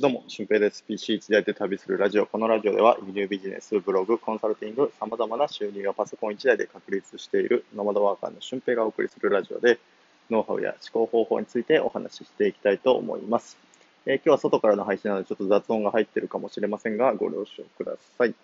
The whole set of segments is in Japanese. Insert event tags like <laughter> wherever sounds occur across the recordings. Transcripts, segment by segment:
どうも、俊平です。PC 一台で旅するラジオ。このラジオでは、輸入ビジネス、ブログ、コンサルティング、様々な収入がパソコン一台で確立しているノマドワーカーの俊平がお送りするラジオで、ノウハウや思考方法についてお話ししていきたいと思います。えー、今日は外からの配信なので、ちょっと雑音が入ってるかもしれませんが、ご了承ください。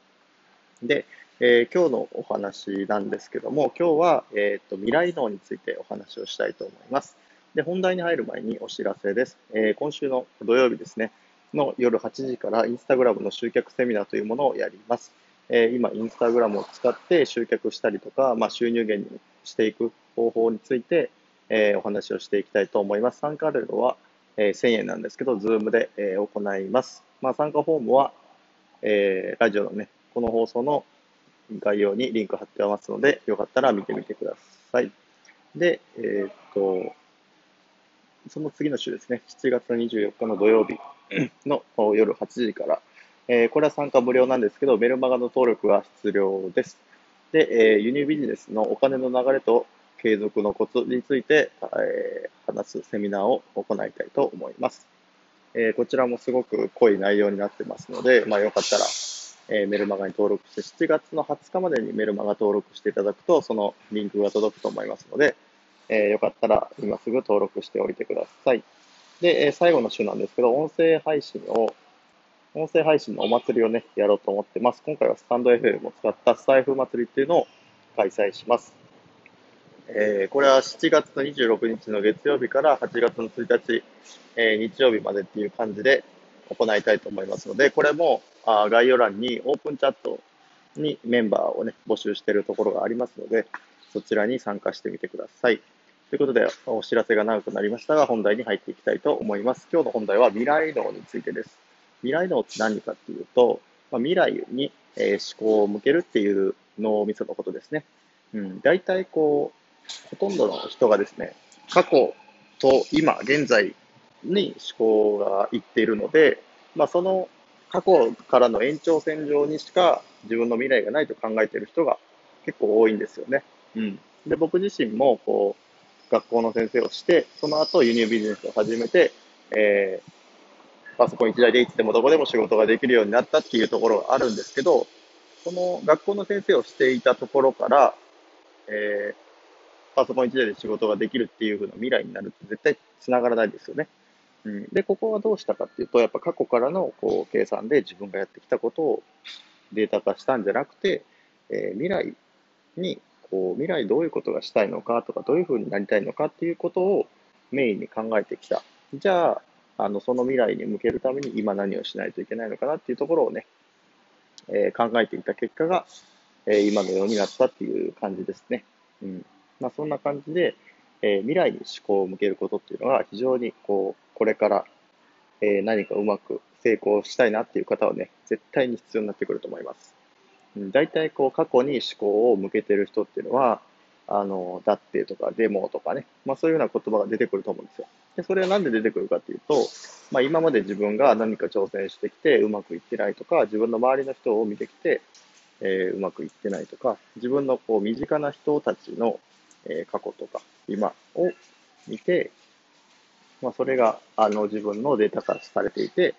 で、えー、今日のお話なんですけども、今日は、えーと、未来脳についてお話をしたいと思います。で、本題に入る前にお知らせです。えー、今週の土曜日ですね、の夜8時からインスタグラムの集客セミナーというものをやります。えー、今、インスタグラムを使って集客したりとか、まあ、収入源にしていく方法について、えー、お話をしていきたいと思います。参加料は、えー、1000円なんですけど、ズームで、えー、行います。まあ、参加フォームは、えー、ラジオのね、この放送の概要にリンク貼ってますので、よかったら見てみてください。で、えー、っと、その次の週ですね、7月24日の土曜日 <clears throat> の夜8時から、えー、これは参加無料なんですけど、メルマガの登録が必要です。で、えー、輸入ビジネスのお金の流れと継続のコツについて、えー、話すセミナーを行いたいと思います。え、こちらもすごく濃い内容になってますので、まあ、よかったら、え、メルマガに登録して、7月の20日までにメルマガ登録していただくと、そのリンクが届くと思いますので、えー、よかったら今すぐ登録しておいてください。で、えー、最後の週なんですけど、音声配信を、音声配信のお祭りをね、やろうと思ってます。今回はスタンド FM を使ったスタイフ祭りっていうのを開催します。えー、これは7月の26日の月曜日から8月の1日、えー、日曜日までっていう感じで行いたいと思いますので、これもあ概要欄にオープンチャットにメンバーをね、募集しているところがありますので、そちらに参加してみてください。ということで、お知らせが長くなりましたが、本題に入っていきたいと思います。今日の本題は未来脳についてです。未来脳って何かっていうと、まあ、未来に、えー、思考を向けるっていう脳みそのことですね。うん、大体こう、ほとんどの人がですね、過去と今、現在に思考がいっているので、まあ、その過去からの延長線上にしか自分の未来がないと考えている人が結構多いんですよね。うん。で、僕自身も、こう、学校の先生をして、その後輸入ビジネスを始めて、えー、パソコン1台でいつでもどこでも仕事ができるようになったっていうところがあるんですけど、その学校の先生をしていたところから、えー、パソコン1台で仕事ができるっていう風な未来になるって絶対繋がらないですよね。うん、で、ここはどうしたかっていうと、やっぱ過去からのこう計算で自分がやってきたことをデータ化したんじゃなくて、えー、未来にこう、未来どういうことがしたいのかとか、どういうふうになりたいのかっていうことをメインに考えてきた。じゃあ、あの、その未来に向けるために今何をしないといけないのかなっていうところをね、えー、考えていた結果が、えー、今のようになったっていう感じですね。うん。まあ、そんな感じで、えー、未来に思考を向けることっていうのは非常にこう、これから、え何かうまく成功したいなっていう方はね、絶対に必要になってくると思います。大体こう過去に思考を向けてる人っていうのは、あの、だってとかデモとかね、まあそういうような言葉が出てくると思うんですよ。で、それはなんで出てくるかっていうと、まあ今まで自分が何か挑戦してきてうまくいってないとか、自分の周りの人を見てきて、えー、うまくいってないとか、自分のこう身近な人たちの、えー、過去とか今を見て、まあそれがあの自分のデータ化されていて、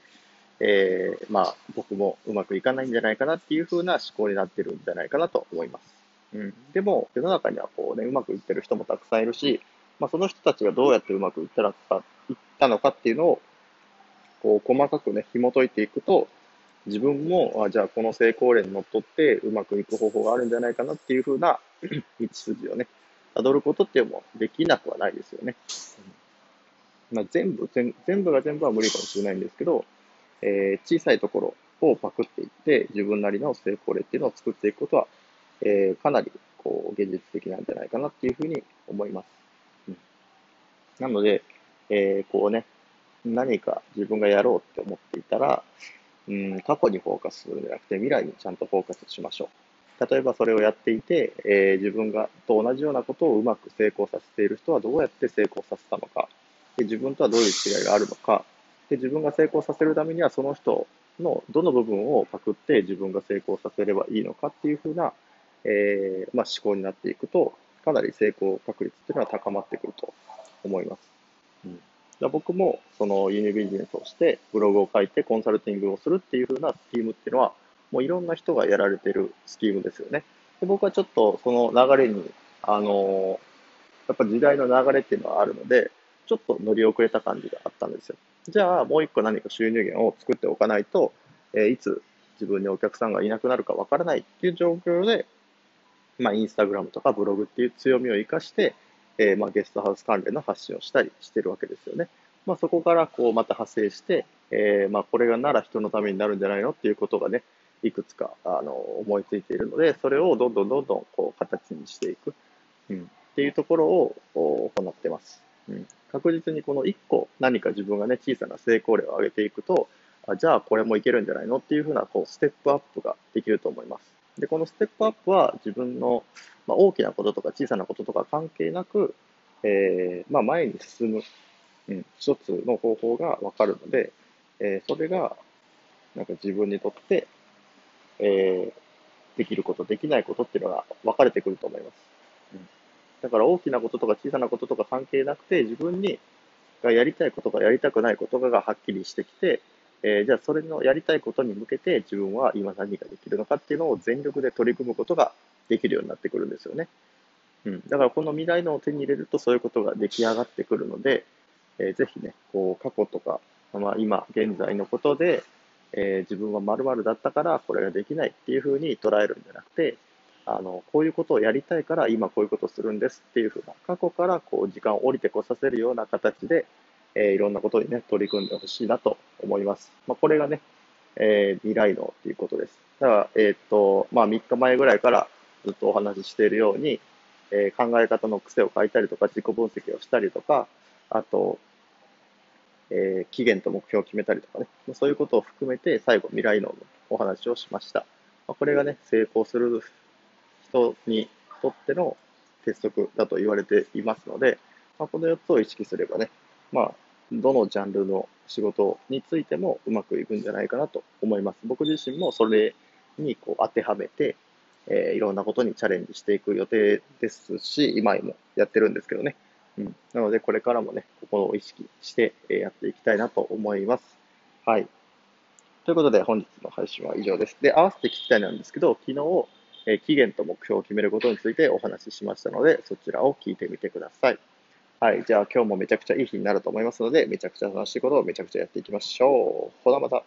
えー、まあ、僕もうまくいかないんじゃないかなっていう風な思考になってるんじゃないかなと思います。うん。でも、世の中にはこうね、うまくいってる人もたくさんいるし、まあ、その人たちがどうやってうまくいったのか、いったのかっていうのを、こう、細かくね、紐解いていくと、自分も、あじゃあこの成功例にのっとってうまくいく方法があるんじゃないかなっていう風な <clears throat> 道筋をね、辿ることっていうのもできなくはないですよね。まあ、全部全、全部が全部は無理かもしれないんですけど、えー、小さいところをパクっていって、自分なりの成功例っていうのを作っていくことは、えー、かなり、こう、現実的なんじゃないかなっていうふうに思います。うん、なので、えー、こうね、何か自分がやろうって思っていたら、うん、過去にフォーカスするんじゃなくて、未来にちゃんとフォーカスしましょう。例えばそれをやっていて、えー、自分がと同じようなことをうまく成功させている人はどうやって成功させたのか、で自分とはどういう違いがあるのか、で、自分が成功させるためには、その人のどの部分をパクって自分が成功させればいいのかっていうふうな、えー、まあ、思考になっていくと、かなり成功確率っていうのは高まってくると思います。うん、だ僕もその輸入ビジネスをしてブログを書いてコンサルティングをするっていう風なスキームっていうのはもういろんな人がやられてるスキームですよね。で僕はちょっとその流れに、あのやっぱ時代の流れっていうのはあるので、ちょっと乗り遅れた感じがあったんですよ。じゃあもう一個何か収入源を作っておかないと、えー、いつ自分にお客さんがいなくなるかわからないっていう状況で、まあ、インスタグラムとかブログっていう強みを生かして、えー、まあ、ゲストハウス関連の発信をしたりしてるわけですよね。まあ、そこからこうまた派生して、えー、まあ、これがなら人のためになるんじゃないのっていうことがね、いくつかあの思いついているので、それをどんどんどんどんこう形にしていく、うん、っていうところを行ってます。うん、確実にこの1個何か自分がね、小さな成功例を上げていくと、あじゃあこれもいけるんじゃないのっていうふうなこうステップアップができると思います。で、このステップアップは自分の、まあ、大きなこととか小さなこととか関係なく、えー、まあ、前に進む、うん、一つの方法がわかるので、えー、それが、なんか自分にとって、えー、できること、できないことっていうのが分かれてくると思います。うん、だから大きなこととか小さなこととか関係なくて、自分にがやりたいことかやりたくないことかがはっきりしてきて、えー、じゃあそれのやりたいことに向けて自分は今何ができるのかっていうのを全力で取り組むことができるようになってくるんですよね。うん、だからこの未来のを手に入れるとそういうことが出来上がってくるので、えー、ぜひね、こう過去とか、まあ、今現在のことで、えー、自分は〇〇だったからこれができないっていうふうに捉えるんじゃなくて、あの、こういうことをやりたいから今こういうことをするんですっていうふうな、過去からこう時間を降りてこさせるような形で、えー、いろんなことにね、取り組んでほしいなと思います。まあ、これがね、えー、未来のっていうことです。だから、えー、っと、まあ、3日前ぐらいからずっとお話ししているように、えー、考え方の癖を書いたりとか、自己分析をしたりとか、あと、え、期限と目標を決めたりとかね、そういうことを含めて最後未来のお話をしました。まあ、これがね、成功する人にとっての鉄則だと言われていますので、まあ、この4つを意識すればね、まあ、どのジャンルの仕事についてもうまくいくんじゃないかなと思います。僕自身もそれにこう当てはめて、えー、いろんなことにチャレンジしていく予定ですし、今もやってるんですけどね。うん、なので、これからもね、ここを意識してやっていきたいなと思います。はい。ということで、本日の配信は以上です。で、合わせて聞きたいなんですけど、昨日、え期限と目標を決めることについてお話ししましたので、そちらを聞いてみてください。はい。じゃあ今日もめちゃくちゃいい日になると思いますので、めちゃくちゃ楽しいことをめちゃくちゃやっていきましょう。ほなまた。